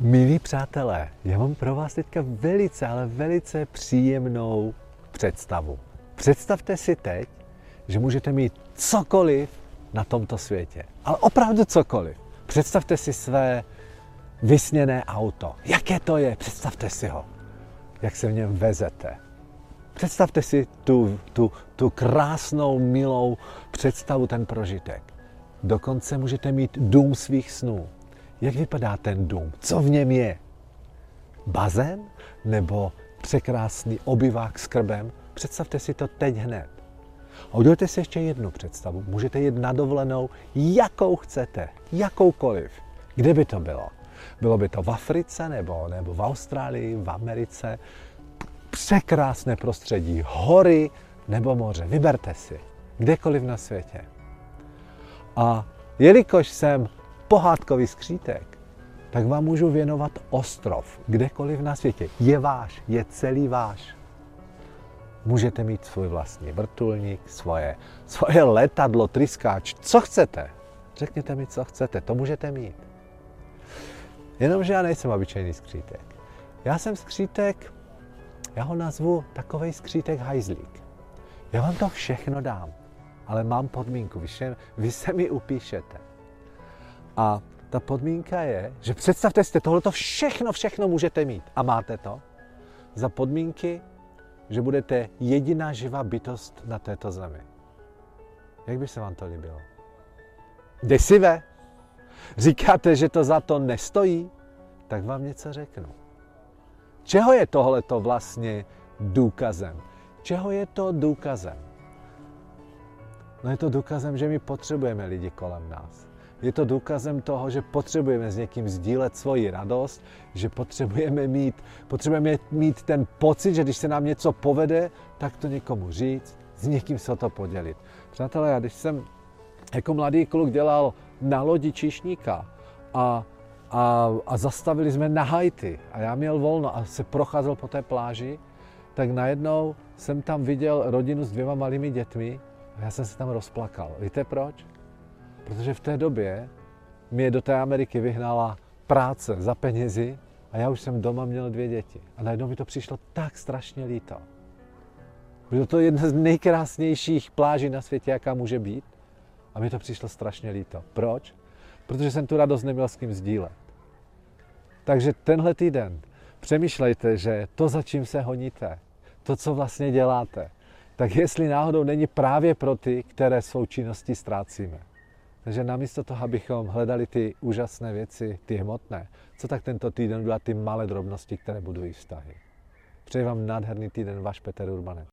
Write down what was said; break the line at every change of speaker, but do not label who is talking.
Milí přátelé, já mám pro vás teďka velice, ale velice příjemnou představu. Představte si teď, že můžete mít cokoliv na tomto světě. Ale opravdu cokoliv. Představte si své vysněné auto. Jaké to je? Představte si ho. Jak se v něm vezete. Představte si tu, tu, tu krásnou, milou představu, ten prožitek. Dokonce můžete mít dům svých snů. Jak vypadá ten dům? Co v něm je? Bazén nebo překrásný obyvák s krbem? Představte si to teď hned. A udělejte si ještě jednu představu. Můžete jít na dovolenou, jakou chcete, jakoukoliv. Kde by to bylo? Bylo by to v Africe nebo, nebo v Austrálii, v Americe? Překrásné prostředí, hory nebo moře. Vyberte si, kdekoliv na světě. A jelikož jsem pohádkový skřítek, tak vám můžu věnovat ostrov, kdekoliv na světě. Je váš, je celý váš. Můžete mít svůj vlastní vrtulník, svoje, svoje letadlo, tryskáč, co chcete. Řekněte mi, co chcete, to můžete mít. Jenomže já nejsem obyčejný skřítek. Já jsem skřítek, já ho nazvu takovej skřítek hajzlík. Já vám to všechno dám, ale mám podmínku, vy se, vy se mi upíšete. A ta podmínka je, že představte si, tohleto všechno, všechno můžete mít a máte to za podmínky, že budete jediná živá bytost na této zemi. Jak by se vám to líbilo? Desivé? Říkáte, že to za to nestojí? Tak vám něco řeknu. Čeho je tohleto vlastně důkazem? Čeho je to důkazem? No je to důkazem, že my potřebujeme lidi kolem nás. Je to důkazem toho, že potřebujeme s někým sdílet svoji radost, že potřebujeme mít, potřebujeme mít ten pocit, že když se nám něco povede, tak to někomu říct, s někým se o to podělit. Přátelé, já když jsem jako mladý kluk dělal na lodi čišníka a, a, a zastavili jsme na Haiti a já měl volno a se procházel po té pláži, tak najednou jsem tam viděl rodinu s dvěma malými dětmi a já jsem se tam rozplakal. Víte proč? Protože v té době mě do té Ameriky vyhnala práce za penězi a já už jsem doma měl dvě děti. A najednou mi to přišlo tak strašně líto. Bylo to jedna z nejkrásnějších pláží na světě, jaká může být. A mi to přišlo strašně líto. Proč? Protože jsem tu radost neměl s kým sdílet. Takže tenhle týden přemýšlejte, že to, za čím se honíte, to, co vlastně děláte, tak jestli náhodou není právě pro ty, které svou činností ztrácíme. Takže namísto toho, abychom hledali ty úžasné věci, ty hmotné, co tak tento týden udělat ty malé drobnosti, které budují vztahy. Přeji vám nádherný týden, váš Petr Urbanek.